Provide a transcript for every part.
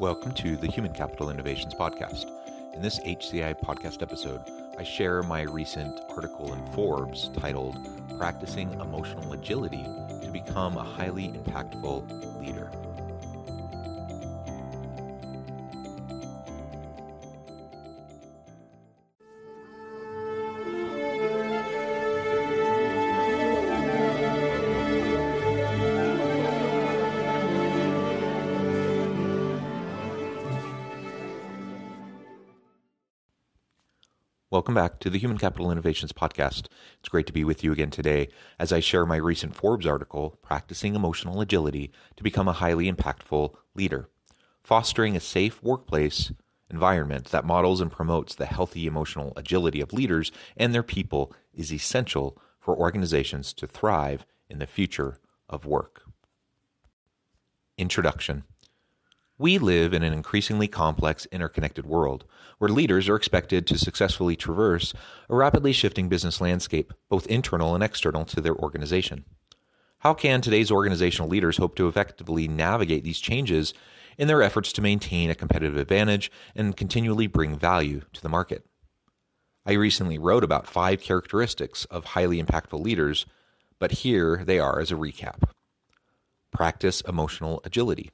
Welcome to the Human Capital Innovations Podcast. In this HCI podcast episode, I share my recent article in Forbes titled Practicing Emotional Agility to Become a Highly Impactful Leader. Welcome back to the Human Capital Innovations Podcast. It's great to be with you again today as I share my recent Forbes article, Practicing Emotional Agility to Become a Highly Impactful Leader. Fostering a safe workplace environment that models and promotes the healthy emotional agility of leaders and their people is essential for organizations to thrive in the future of work. Introduction we live in an increasingly complex, interconnected world where leaders are expected to successfully traverse a rapidly shifting business landscape, both internal and external to their organization. How can today's organizational leaders hope to effectively navigate these changes in their efforts to maintain a competitive advantage and continually bring value to the market? I recently wrote about five characteristics of highly impactful leaders, but here they are as a recap. Practice emotional agility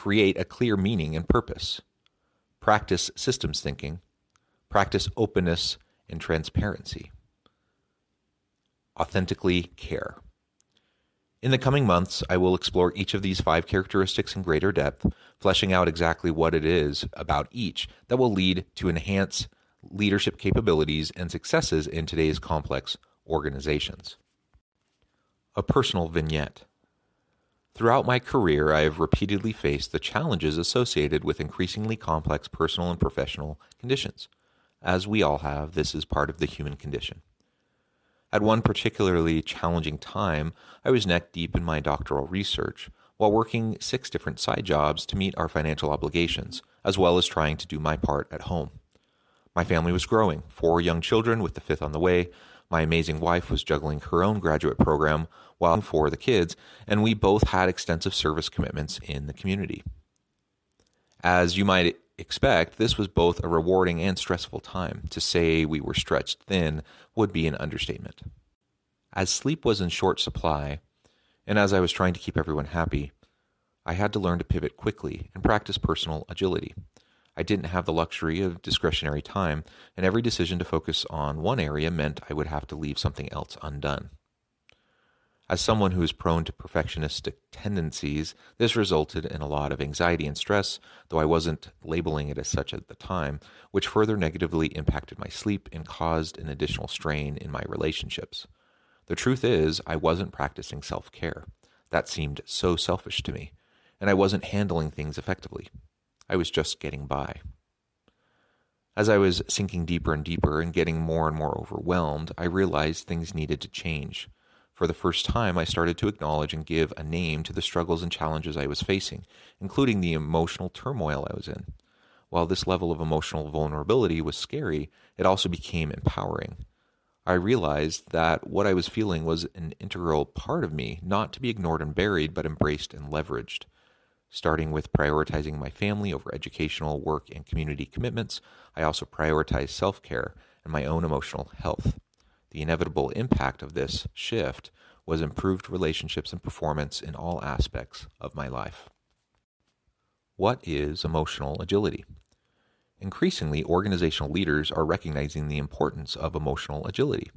create a clear meaning and purpose, practice systems thinking, practice openness and transparency, authentically care. In the coming months, I will explore each of these five characteristics in greater depth, fleshing out exactly what it is about each that will lead to enhance leadership capabilities and successes in today's complex organizations. A personal vignette. Throughout my career, I have repeatedly faced the challenges associated with increasingly complex personal and professional conditions. As we all have, this is part of the human condition. At one particularly challenging time, I was neck deep in my doctoral research while working six different side jobs to meet our financial obligations, as well as trying to do my part at home. My family was growing, four young children with the fifth on the way, my amazing wife was juggling her own graduate program while for the kids, and we both had extensive service commitments in the community. As you might expect, this was both a rewarding and stressful time. To say we were stretched thin would be an understatement. As sleep was in short supply, and as I was trying to keep everyone happy, I had to learn to pivot quickly and practice personal agility. I didn't have the luxury of discretionary time, and every decision to focus on one area meant I would have to leave something else undone. As someone who is prone to perfectionistic tendencies, this resulted in a lot of anxiety and stress, though I wasn't labeling it as such at the time, which further negatively impacted my sleep and caused an additional strain in my relationships. The truth is, I wasn't practicing self care. That seemed so selfish to me, and I wasn't handling things effectively. I was just getting by. As I was sinking deeper and deeper and getting more and more overwhelmed, I realized things needed to change. For the first time, I started to acknowledge and give a name to the struggles and challenges I was facing, including the emotional turmoil I was in. While this level of emotional vulnerability was scary, it also became empowering. I realized that what I was feeling was an integral part of me, not to be ignored and buried, but embraced and leveraged starting with prioritizing my family over educational, work, and community commitments. I also prioritize self care and my own emotional health. The inevitable impact of this shift was improved relationships and performance in all aspects of my life. What is emotional agility? Increasingly, organizational leaders are recognizing the importance of emotional agility.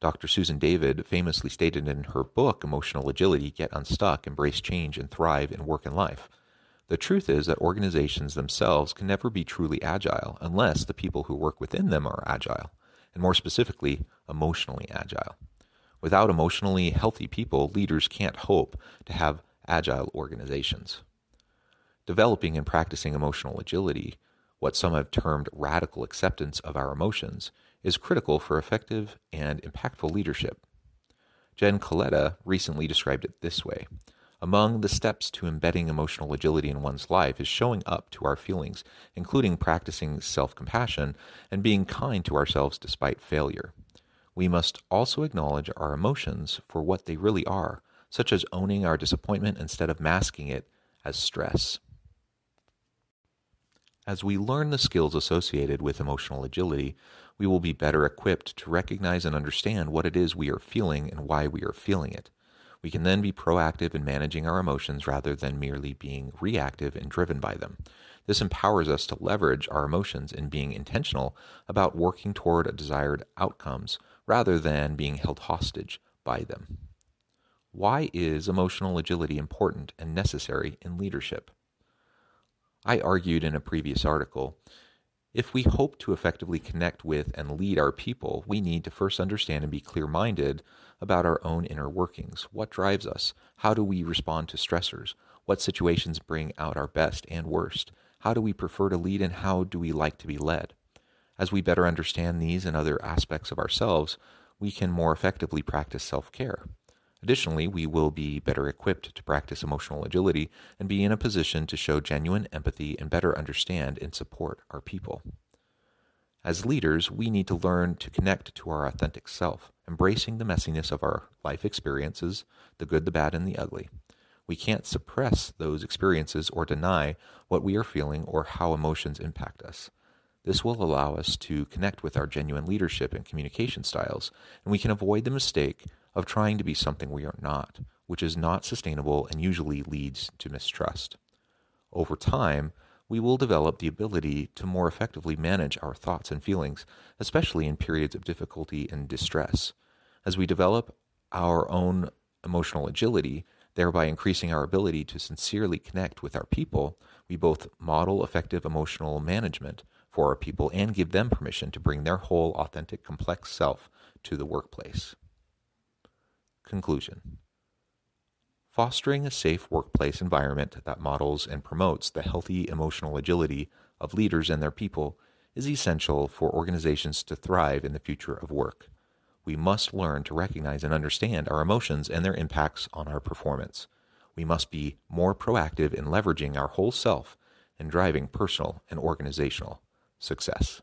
Dr. Susan David famously stated in her book, Emotional Agility Get Unstuck, Embrace Change, and Thrive in Work and Life. The truth is that organizations themselves can never be truly agile unless the people who work within them are agile, and more specifically, emotionally agile. Without emotionally healthy people, leaders can't hope to have agile organizations. Developing and practicing emotional agility, what some have termed radical acceptance of our emotions, is critical for effective and impactful leadership. Jen Coletta recently described it this way Among the steps to embedding emotional agility in one's life is showing up to our feelings, including practicing self compassion and being kind to ourselves despite failure. We must also acknowledge our emotions for what they really are, such as owning our disappointment instead of masking it as stress. As we learn the skills associated with emotional agility, we will be better equipped to recognize and understand what it is we are feeling and why we are feeling it. We can then be proactive in managing our emotions rather than merely being reactive and driven by them. This empowers us to leverage our emotions in being intentional about working toward desired outcomes rather than being held hostage by them. Why is emotional agility important and necessary in leadership? I argued in a previous article if we hope to effectively connect with and lead our people, we need to first understand and be clear minded about our own inner workings. What drives us? How do we respond to stressors? What situations bring out our best and worst? How do we prefer to lead and how do we like to be led? As we better understand these and other aspects of ourselves, we can more effectively practice self care. Additionally, we will be better equipped to practice emotional agility and be in a position to show genuine empathy and better understand and support our people. As leaders, we need to learn to connect to our authentic self, embracing the messiness of our life experiences, the good, the bad, and the ugly. We can't suppress those experiences or deny what we are feeling or how emotions impact us. This will allow us to connect with our genuine leadership and communication styles, and we can avoid the mistake of trying to be something we are not, which is not sustainable and usually leads to mistrust. Over time, we will develop the ability to more effectively manage our thoughts and feelings, especially in periods of difficulty and distress. As we develop our own emotional agility, thereby increasing our ability to sincerely connect with our people, we both model effective emotional management for our people and give them permission to bring their whole, authentic, complex self to the workplace. Conclusion Fostering a safe workplace environment that models and promotes the healthy emotional agility of leaders and their people is essential for organizations to thrive in the future of work. We must learn to recognize and understand our emotions and their impacts on our performance. We must be more proactive in leveraging our whole self and driving personal and organizational success.